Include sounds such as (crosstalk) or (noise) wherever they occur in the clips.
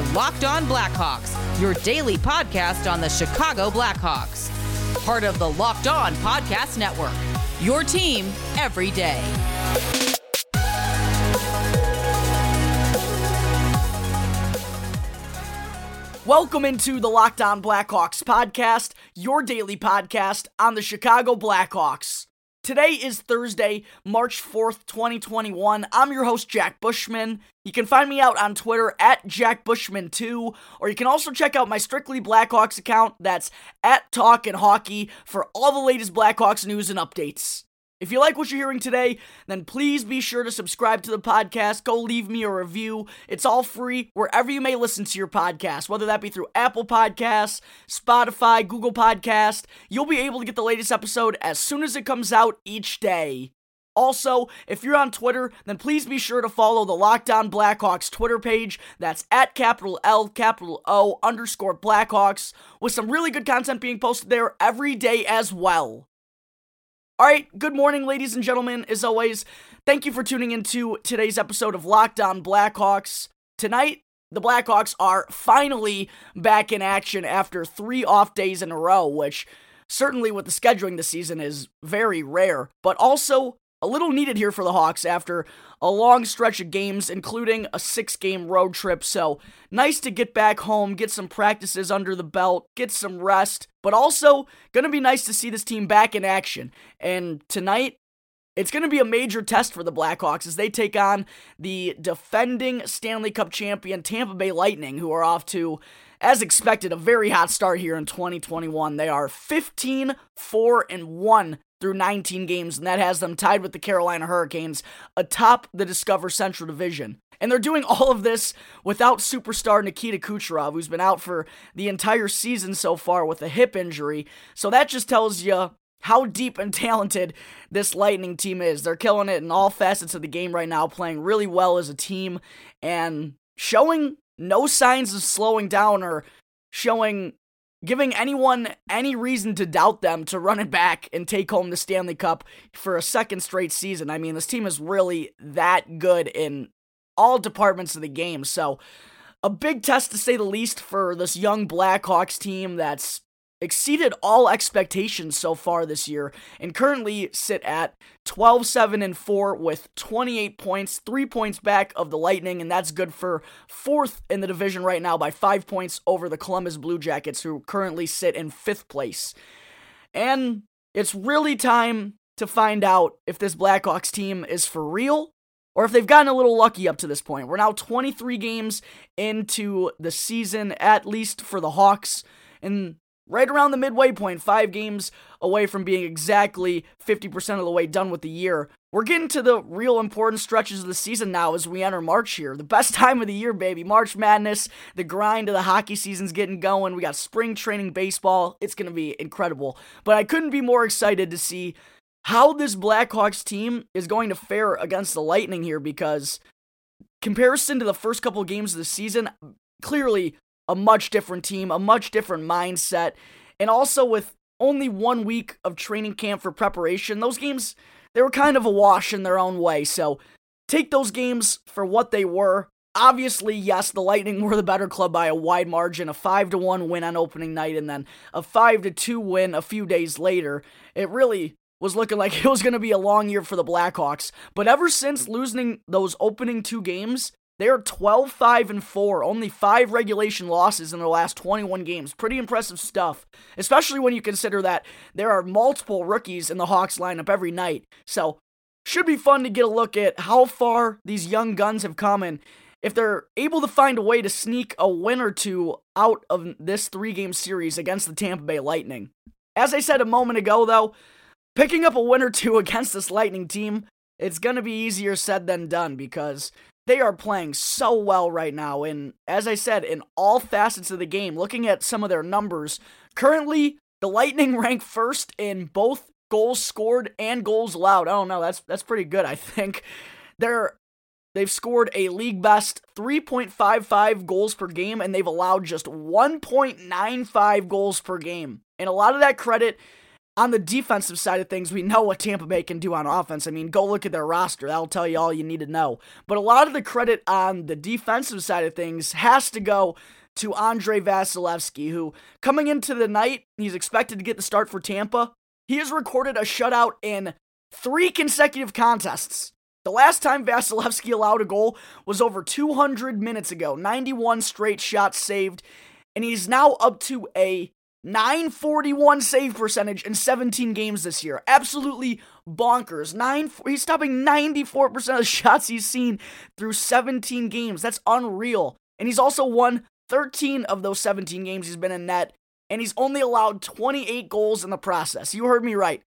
are Locked On Blackhawks, your daily podcast on the Chicago Blackhawks. Part of the Locked On Podcast Network. Your team every day. Welcome into the Locked On Blackhawks podcast, your daily podcast on the Chicago Blackhawks. Today is Thursday, March 4th, 2021. I'm your host, Jack Bushman. You can find me out on Twitter at JackBushman2, or you can also check out my Strictly Blackhawks account that's at Talk and Hockey for all the latest Blackhawks news and updates. If you like what you're hearing today, then please be sure to subscribe to the podcast. Go leave me a review. It's all free wherever you may listen to your podcast, whether that be through Apple Podcasts, Spotify, Google Podcast. You'll be able to get the latest episode as soon as it comes out each day. Also, if you're on Twitter, then please be sure to follow the Locked On Blackhawks Twitter page. That's at capital L, capital O, underscore Blackhawks, with some really good content being posted there every day as well. All right, good morning, ladies and gentlemen. As always, thank you for tuning into today's episode of Locked On Blackhawks. Tonight, the Blackhawks are finally back in action after three off days in a row, which certainly with the scheduling this season is very rare, but also a little needed here for the Hawks after a long stretch of games, including a six game road trip. So, nice to get back home, get some practices under the belt, get some rest, but also going to be nice to see this team back in action. And tonight, it's going to be a major test for the Blackhawks as they take on the defending Stanley Cup champion Tampa Bay Lightning, who are off to, as expected, a very hot start here in 2021. They are 15 4 and 1 through 19 games, and that has them tied with the Carolina Hurricanes atop the Discover Central Division. And they're doing all of this without superstar Nikita Kucherov, who's been out for the entire season so far with a hip injury. So that just tells you how deep and (laughs) talented this Lightning team is. They're killing it in all facets of the game right now, playing really well as a team, and showing no signs of slowing down or showing giving anyone any reason to doubt them to run it back and take home the Stanley Cup for a second straight season. I mean, this team is really that good in all departments of the game. So, a big test to say the least for this young Blackhawks team that's exceeded all expectations so far this year and currently sit at 12 7 and 4 with 28 points 3 points back of the lightning and that's good for fourth in the division right now by 5 points over the Columbus Blue Jackets who currently sit in 5th place and it's really time to find out if this Blackhawks team is for real or if they've gotten a little lucky up to this point. We're now 23 games into the season, at least for the Hawks. And right around the midway point, five games away from being exactly 50% of the way done with the year. We're getting to the real important stretches of the season now as we enter March here. The best (laughs) time of the year, baby. March Madness, the grind of the hockey season's getting going. We got spring training baseball. It's going to be incredible. But I couldn't be more excited to see how this Blackhawks team is going to fare against the Lightning here because comparison to the first couple games of the season, clearly a much different team, a much different mindset, and also with only one week of training camp for preparation, those games, they were kind of a wash in their own way. So take those games for what they were. Obviously, yes, the Lightning were the better club by a wide margin, a 5 to 1 win on opening night and then a 5 to 2 win a few days later. It really was looking like (laughs) it was going to be a long year for the Blackhawks, but ever since losing those opening two games, they are 12 5 and 4, only 5 regulation losses in their last 21 games. Pretty impressive stuff, especially when you consider that there are multiple rookies in the Hawks lineup every night. So, should be fun to get a look at how far these young guns have come and if they're able to find a way to sneak a win or two out of this three game series against the Tampa Bay Lightning. As I said a moment ago, though, picking up a win or two (laughs) against this Lightning team, it's going to be easier said than done because they are playing so well right now. And as I said, in all facets of the game, looking at some of their numbers, currently the Lightning (laughs) rank first in both goals scored and goals allowed. I don't know, that's that's pretty good, I think. They're they've scored a league best 3.55 goals per game and they've allowed just 1.95 goals per game. And a lot of that credit on the defensive side of things, we know what Tampa Bay can do on offense. I mean, go look at their roster. That'll tell you all you need to know. But a lot of the credit on the defensive side of things has to go to Andrei Vasilevskiy, who coming into the night, he's expected to get the start for Tampa. He has recorded a shutout in three consecutive contests. The last time Vasilevskiy allowed a goal was over 200 minutes ago, 91 straight shots saved, and he's now up to a 941 save percentage in 17 games this year. Absolutely bonkers. Nine he's stopping 94% of the (laughs) shots he's seen through 17 games. That's unreal. And he's also won 13 of those 17 games he's been in net and he's only allowed 28 goals in the process. You heard me right.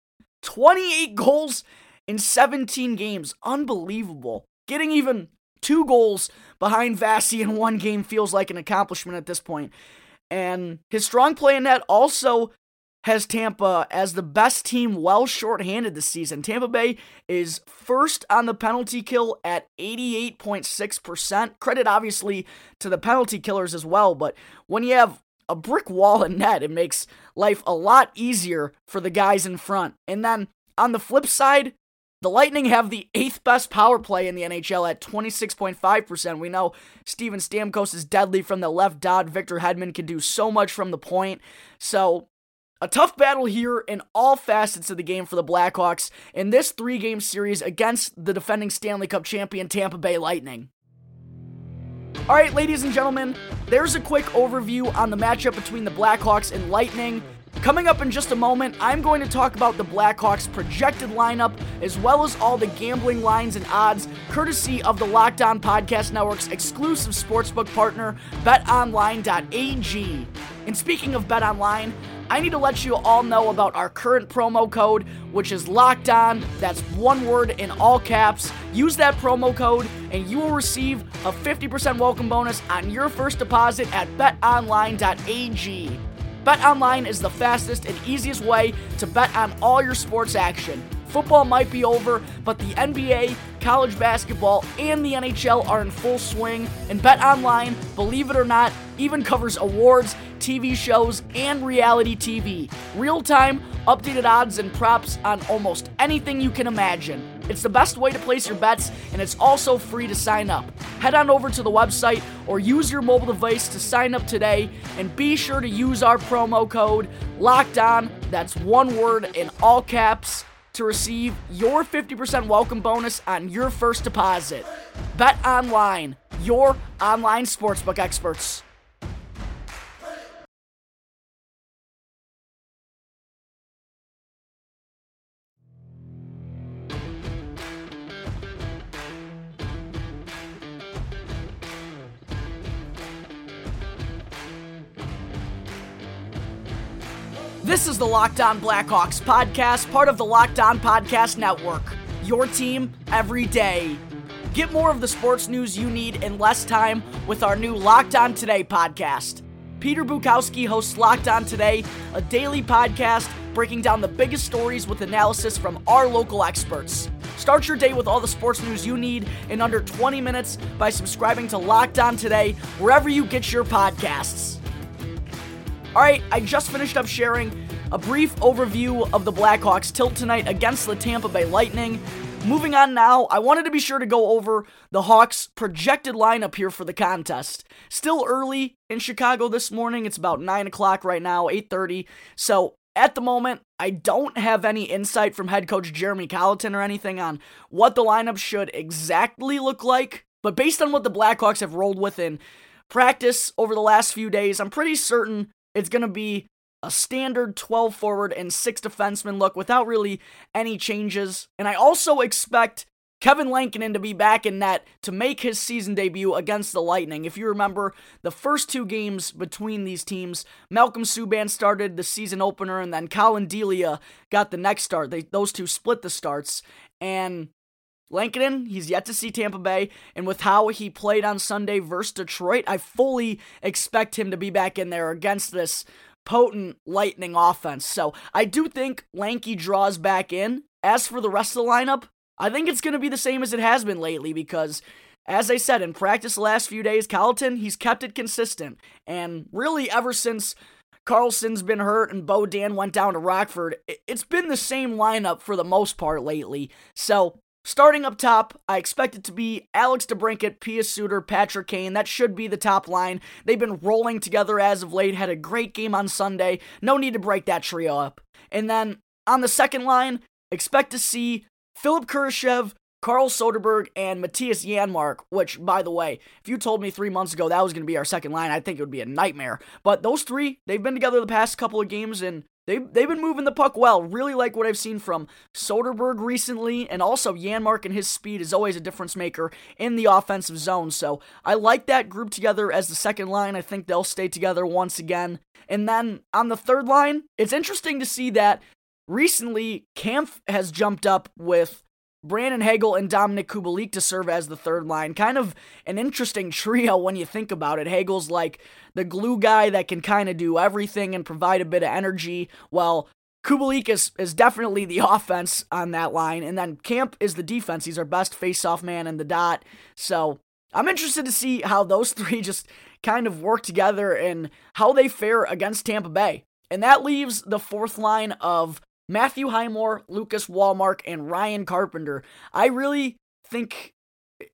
28 goals in 17 games. Unbelievable. Getting even two goals behind Vasi in one game feels like an accomplishment at this point. And his strong play in net also has Tampa as the best team well shorthanded this season. Tampa Bay is first on the penalty kill at 88.6%. Credit obviously to the penalty killers as well, but when you have a brick wall in net, it makes life a lot easier for the guys in front. And then on the flip side, the Lightning have the eighth best power play in the NHL at 26.5%. We know Steven Stamkos is deadly from the left dot. Victor Hedman can do so much from the point. So, a tough battle here in all facets of the game for the Blackhawks in this three game series against the defending Stanley Cup champion Tampa Bay Lightning. All right, ladies and gentlemen, there's a quick overview on the matchup between the Blackhawks and Lightning. Coming up in just a moment, I'm going to talk about the Blackhawks' projected lineup as well as all the gambling lines and odds, courtesy of the Locked On Podcast Network's exclusive sportsbook partner, betonline.ag. And speaking of BetOnline, I need to let you all know about our current promo code, which is locked on. That's one word in all caps. Use that promo code, and you will receive a 50% welcome bonus on your first deposit at betonline.ag. BetOnline is the fastest and easiest way to bet on all your sports action. Football might be over, but the NBA, college basketball, and the NHL are in full swing, and BetOnline, believe it or not, even covers awards, TV shows, and reality TV. Real time, updated odds and props on almost anything you can imagine. It's the best way to place your bets, and it's also free to sign up. Head on over to the website or use your mobile device to sign up today, and be sure to use our promo code Locked On. That's one word in all caps to receive your 50% welcome bonus on your first deposit. Bet online, your online sportsbook experts. This is the Locked On Blackhawks podcast, part of the Locked On Podcast Network. Your team every day. Get more of the sports news you need in less time with our new Locked On Today podcast. Peter Bukowski hosts Locked On Today, a daily podcast breaking down the biggest stories with analysis from our local experts. Start your day with all the sports news you need in under 20 minutes by subscribing to Locked On Today wherever you get your podcasts. All right, I just finished up sharing a brief overview of the Blackhawks tilt tonight against the Tampa Bay Lightning. Moving on now, I wanted to be sure to go over the Hawks' projected lineup here for the contest. Still early in Chicago this morning. It's about 9 o'clock right now, 8.30. So at the moment, I don't have any insight from head coach Jeremy Colliton or anything on what the lineup should exactly look like. But based on what the Blackhawks have rolled with in practice over the last few days, I'm pretty certain it's going to be a standard 12 forward and 6 defenseman look without really any changes. And I also expect Kevin Lankinen to be back in net to make his season debut against the Lightning. If you remember the first two games between these teams, Malcolm Subban started the season opener and then Collin Delia got the next start. They, those two split the starts. And Lankinen, he's yet to see Tampa Bay, and with how he played on Sunday versus Detroit, I fully expect him to be back in there against this potent Lightning offense. So I do think Lanky draws back in. As for the rest of the lineup, I think it's going to be the same as it has been lately because, as I said, in practice the last few days, Colliton, he's kept it consistent. And really, ever since Carlsson's been hurt and Beaudin went down to Rockford, it's been the same lineup for the most part lately. So Starting up top, I expect it to be Alex DeBrincat, Pius Suter, Patrick Kane. That should be the top line. They've been rolling together as of late, had a great game on Sunday. No need to break that trio up. And then on the second line, expect to see Philipp Kurashev, Carl Soderberg, and Mattias Janmark, which, by the way, if you told me three months ago that was going to be our second line, I think it would be a nightmare. But those three, they've been together the past couple of games, and they, they've been moving the puck well. Really like what I've seen from Soderberg recently, and also Janmark and his speed is always a difference maker in the offensive zone. So I like that group together as the second line. I think they'll stay together once again. And then on the third line, it's interesting to see that recently Kampf has jumped up with Brandon Hagel and Dominik Kubalik to serve as the third line. Kind of an interesting trio when you think about it. Hagel's like the glue guy that can kind of do everything and provide a bit of energy, while Kubalik is, is definitely the (laughs) offense on that line. And then Kampf is the defense. He's our best face-off man in the dot. So I'm interested to see how those (laughs) three just kind of work together and how they fare against Tampa Bay. And that leaves the fourth line of Matthew Highmore, Lucas Wallmark, and Ryan Carpenter. I really think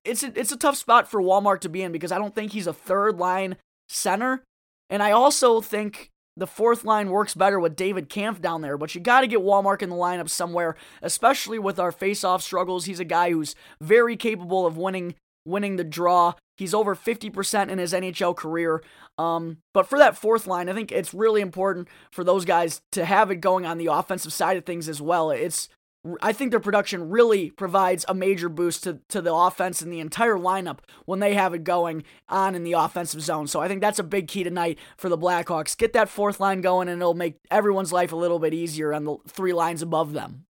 it's a, it's a tough spot for Wallmark to be in because I don't think he's a third line center. And I also think the fourth line works better with David Kampf down there, but you got to get Wallmark in the lineup somewhere, especially with our face-off struggles. He's a guy who's very capable of winning winning the draw. He's over 50% in his NHL career. Um, but for that fourth line, I think it's really important for those guys to have it going on the offensive side of things as well. It's I think their production really provides a major boost to, to the offense and the entire lineup when they have it going on in the offensive zone. So I think that's a big key tonight for the Blackhawks. Get that fourth line going, and it'll make everyone's life a little bit easier on the three lines above them.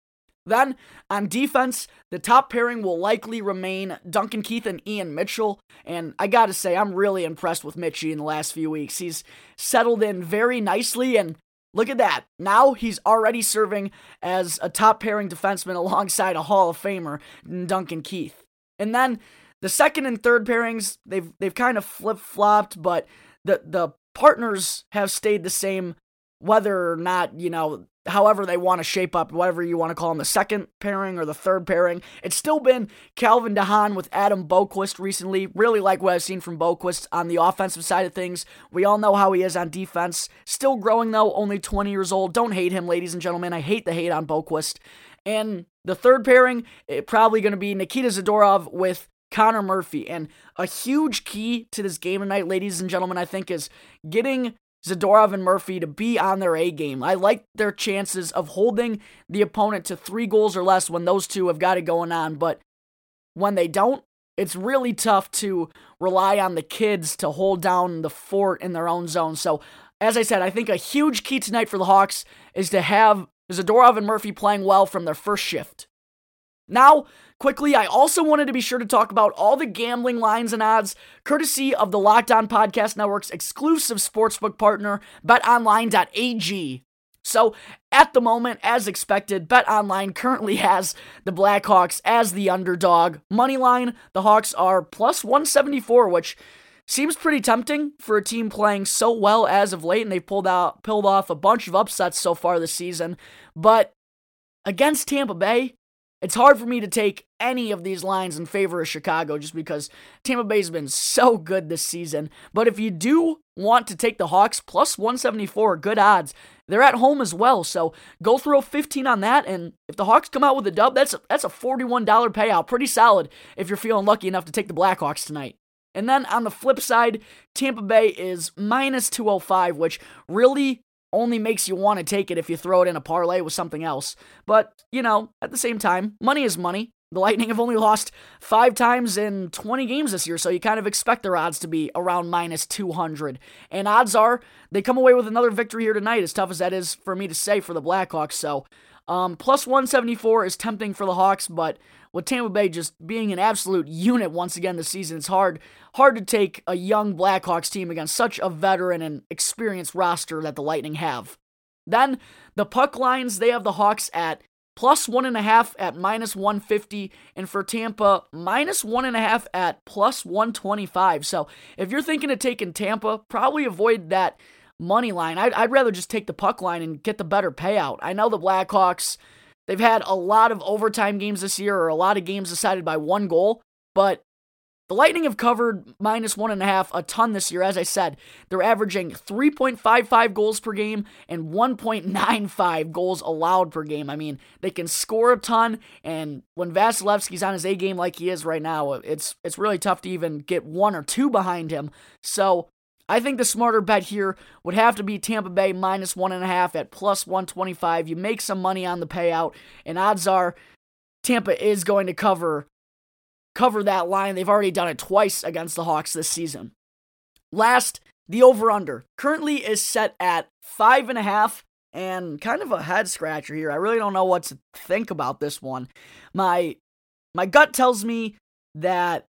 Then, on defense, the top pairing will likely remain Duncan Keith and Ian Mitchell. And I gotta say, I'm really impressed with Mitchie in the last few weeks. He's settled in very nicely, and look at that. Now he's already serving as a top pairing defenseman (laughs) alongside a Hall of Famer, Duncan Keith. And then the second and third pairings, they've they've kind of flip flopped, but the the partners have stayed the same whether or not, you know, however they want to shape up, whatever you want to call them, the second pairing or the third pairing. It's still been Calvin de Haan with Adam Boqvist recently. Really like what I've seen from Boqvist on the offensive side of things. We all know how he is on defense. Still growing though, only 20 years old. Don't hate him, ladies and gentlemen. I hate the hate on Boqvist. And the third pairing, it, probably going to be Nikita Zadorov with Connor Murphy. And a huge key to this game tonight, ladies and gentlemen, I think is getting Zadorov and Murphy to be on their A game. I like their chances of holding the opponent to three goals or less when those two have got it going on, but when they don't, it's really tough to rely on the kids to hold down the fort in their own zone. So, as I said, I think a huge key tonight for the Hawks is to have Zadorov and Murphy playing well from their first shift. Now, quickly, I also wanted to be sure to talk about all the gambling lines and odds, courtesy of the Locked On Podcast Network's exclusive sportsbook partner, betonline.ag. So, at the moment, as expected, BetOnline currently has the Blackhawks as the underdog. Money line, the Hawks are plus 174, which seems pretty tempting for a team playing so well as of late, and they've pulled out pulled off a bunch of upsets so far this season. But against Tampa Bay, it's hard for me to take any of these lines in favor of Chicago just because Tampa Bay's been so good this season. But if you do want to take the Hawks plus 174, good odds. They're at home as well, so go throw 15 on that. And if the Hawks come out with a dub, that's a, that's a $41 payout. Pretty solid if you're feeling lucky enough to take the Blackhawks tonight. And then on the flip side, Tampa Bay is minus 205, which really only makes you want to take it if you throw it in a parlay with something else. But, you know, at the same time, money is money. The Lightning (laughs) have only lost five times in 20 games this year, so you kind of expect their odds to be around minus 200. And odds are they come away with another victory here tonight, as tough as that is for me to say for the Blackhawks. So, um, plus 174 is tempting for the Hawks, but with Tampa Bay just being an absolute unit once again this season, it's hard hard to take a young Blackhawks team against such a veteran and experienced roster that the Lightning have. Then the puck lines, they have the Hawks at plus one and a half at minus 150, and for Tampa, minus one and a half at plus 125. So if you're thinking of taking Tampa, probably avoid that money line. I'd, I'd rather just take the puck line and get the better payout. I know the Blackhawks, they've had a lot of overtime games this year or a lot of games decided by one goal, but the Lightning have covered minus one and a half a ton this year. As I said, they're averaging 3.55 goals per game and 1.95 goals allowed per game. I mean, they can score a ton, and when Vasilevskiy's on his A game like he is right now, it's it's really tough to even get one or two behind him. So I think the smarter bet here would have to be Tampa Bay minus one and a half at plus 125. You make some money on the payout, and odds are Tampa is going to cover cover that line. They've already done it twice against the Hawks this season. Last, the over under currently is set at five and a half, and kind of a head scratcher here. I really don't know what to think about this one. My my gut tells me that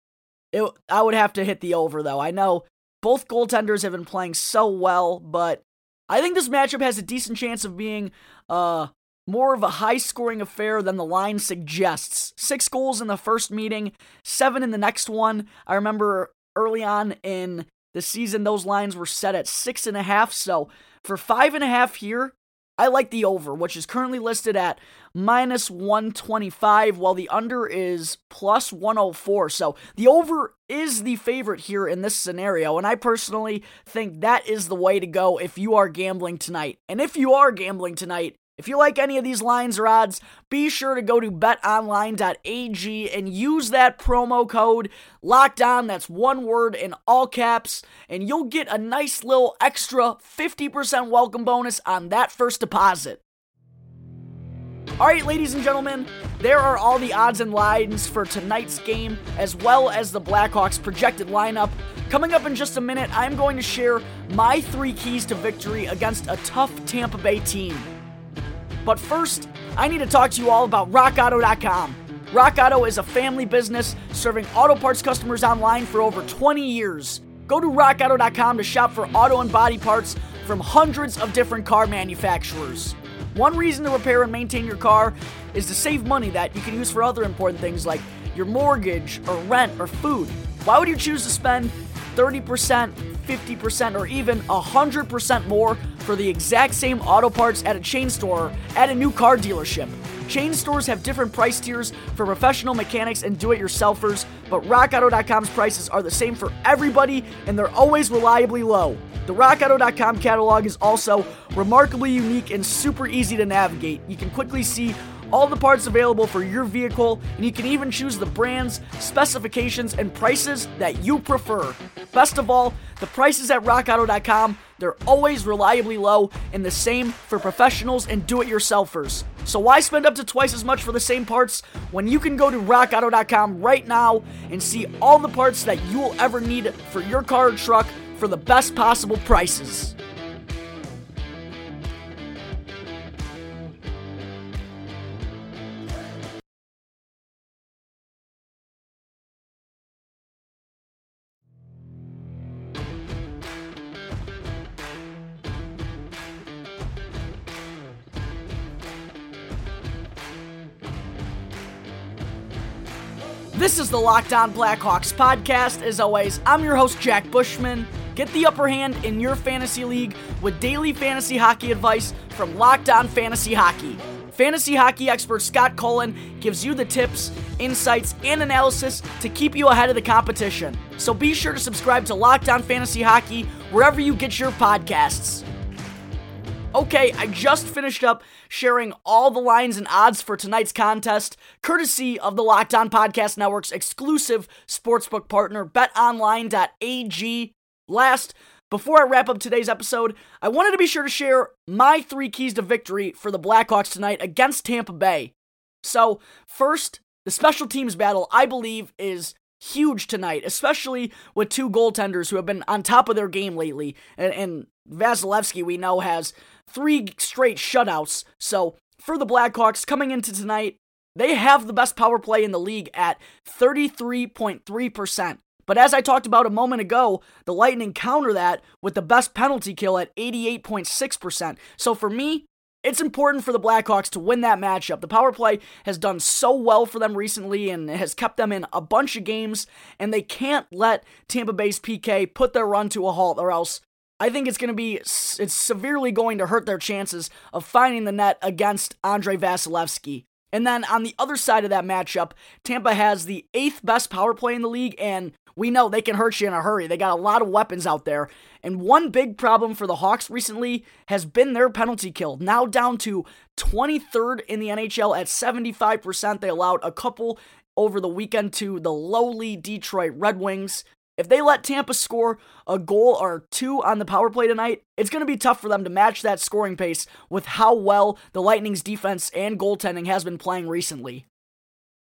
it, I would have to hit the over though. I know both goaltenders have been playing so well, but I think this matchup has a decent chance of being uh more of a high scoring affair than the line suggests. Six goals in the first meeting, seven in the next one. I remember early on in the season, those lines were set at six and a half. So for five and a half here, I like the over, which is currently listed at minus 125, while the under is plus 104. So the over is the favorite here in this scenario, and I personally think that is the way to go if you are gambling tonight. And if you are gambling tonight, if you like any of these lines or odds, be sure to go to betonline.ag and use that promo code LOCKDOWN. That's one word in all caps, and you'll get a nice little extra 50% welcome bonus on that first deposit. All right, ladies and gentlemen, there are all the odds and lines for tonight's game, as well as the Blackhawks' projected lineup. Coming up in just a minute, I'm going to share my three keys to victory against a tough Tampa Bay team. But first, I need to talk to you all about RockAuto.com. RockAuto is a family business serving auto parts customers online for over 20 years. Go to rockauto.com to shop for auto and body parts from hundreds of different car manufacturers. One reason to repair and maintain your car is to save money that you can use for other important things like your mortgage or rent or food. Why would you choose to spend 30%, 50%, or even 100% more for the exact same auto parts at a chain store at a new car dealership. Chain stores have different price tiers for professional mechanics and do it yourselfers, but RockAuto.com's prices are the same for everybody and they're always reliably low. The RockAuto.com catalog is also remarkably unique and super easy to navigate. You can quickly see all the parts available for your vehicle, and you can even choose the brands, specifications, and prices that you prefer. Best of all, the prices at rockauto.com, they're always reliably low and the same for professionals and do-it-yourselfers. So why spend up to twice as much for the same parts when you can go to rockauto.com right now and see all the parts that you will ever need for your car or truck for the best possible prices? This is the Locked On Blackhawks podcast. As always, I'm your host, Jack Bushman. Get the upper hand in your fantasy league with daily fantasy hockey advice from Locked On Fantasy Hockey. Fantasy hockey expert Scott Cullen gives you the tips, insights, and analysis to keep you ahead of the competition. So be sure to subscribe to Locked On Fantasy Hockey wherever you get your podcasts. Okay, I just finished up sharing all the lines and odds for tonight's contest, courtesy of the Locked On Podcast Network's exclusive sportsbook partner, betonline.ag. Last, before I wrap up today's episode, I wanted to be sure to share my three keys to victory for the Blackhawks tonight against Tampa Bay. So, first, the special teams battle, I believe, is huge tonight, especially with two goaltenders who have been on top of their game lately. And, and Vasilevskiy, we know, has three straight shutouts. So for the Blackhawks coming into tonight, they have the best power play in the league at 33.3%. But as I talked about a moment ago, the Lightning counter that with the best penalty kill at 88.6%. So for me, it's important for the Blackhawks to win that matchup. The power play has done so well for them recently and has kept them in a bunch of games, and they can't let Tampa Bay's PK put their run to a halt, or else I think it's going to be it's severely going to hurt their chances of finding the net against Andrei Vasilevskiy. And then on the other side of that matchup, Tampa has the eighth best power play in the league, and we know they can hurt you in a hurry. They got a lot of weapons out there. And one big problem for the Hawks recently has been their penalty kill. Now down to 23rd in the NHL at 75%. They allowed a couple over the weekend to the lowly Detroit Red Wings. If they let Tampa score a goal or two on the power play tonight, it's going to be tough for them to match that scoring pace with how well the Lightning's defense and goaltending has been playing recently.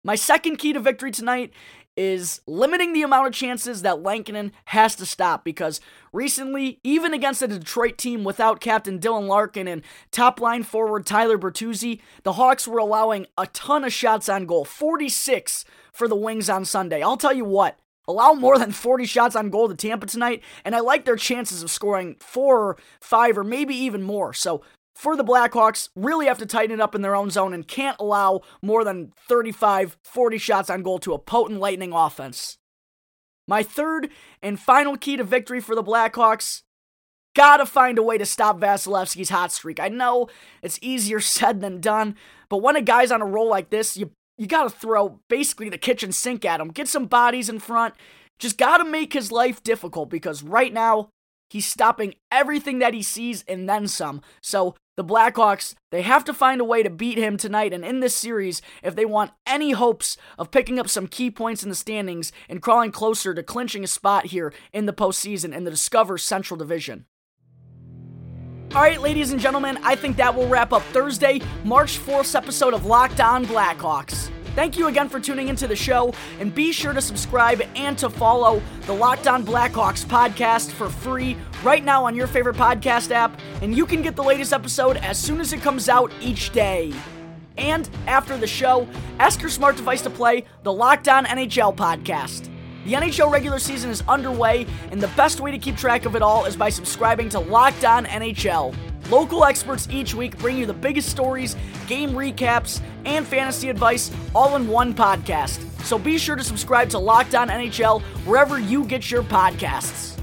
My second key to victory tonight is limiting the amount of chances that Lankinen has to stop because recently, even against a Detroit team without captain Dylan Larkin and top line forward Tyler Bertuzzi, the Hawks were allowing a ton of shots on goal 46 for the Wings on Sunday. I'll tell you what, allow more than 40 shots on goal to Tampa tonight, and I like their chances of scoring four or five or maybe even more. So for the Blackhawks, really have to tighten it up in their own zone and can't allow more than 35, 40 shots on goal to a potent Lightning offense. My third and final key to victory for the Blackhawks gotta find a way to stop Vasilevskiy's hot streak. I know it's easier (laughs) said than done, but when a guy's on a roll like this, you you got to throw basically the kitchen sink at him. Get some bodies in front. Just got to make his life difficult because right now he's stopping everything that he sees and then some. So the Blackhawks, they have to find a way to beat him tonight and in this series if they want any hopes of picking up some key points in the standings and crawling closer to clinching a spot here in the postseason in the Discover Central Division. All right, ladies and gentlemen, I think that will wrap up Thursday, March 4th episode of Locked On Blackhawks. Thank you again for tuning into the show, and be sure to subscribe and to follow the Locked On Blackhawks podcast for free right now on your favorite podcast app, and you can get the latest episode as soon as it comes out each day. And after the show, ask your smart device to play the Locked On NHL podcast. The NHL regular season is underway, and the best way to keep track of it all is by subscribing to Locked On NHL. Local experts each week bring you the biggest stories, game recaps, and fantasy advice all in one podcast. So be sure to subscribe to Locked On NHL wherever you get your podcasts.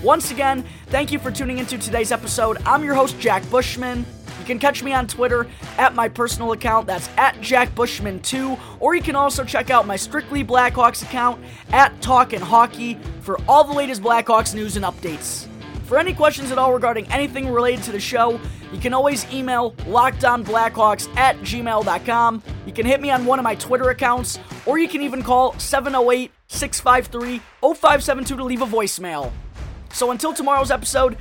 Once again, thank you for tuning into today's episode. I'm your host, Jack Bushman. You can catch me on Twitter at my personal account, that's at JackBushman2, or you can also check out my Strictly Blackhawks account at Talkin' Hockey for all the latest Blackhawks news and updates. For any questions at all regarding anything related to the show, you can always email lockedonblackhawks at gmail.com. You can hit me on one of my Twitter accounts, or you can even call 708 653 0572 to leave a voicemail. So until tomorrow's episode,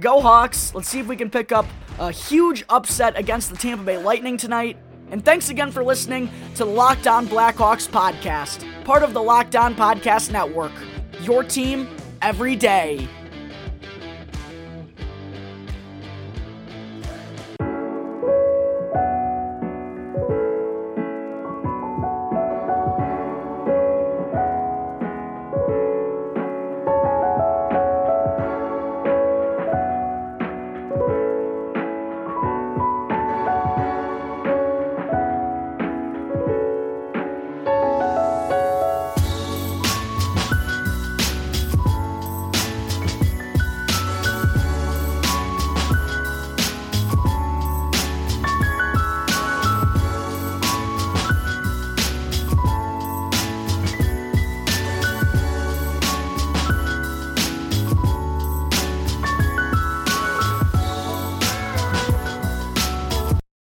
go Hawks. Let's see if we can pick up a huge upset against the Tampa Bay Lightning tonight. And thanks again for listening to the Locked On Blackhawks podcast, part of the Locked On Podcast Network. Your team every day.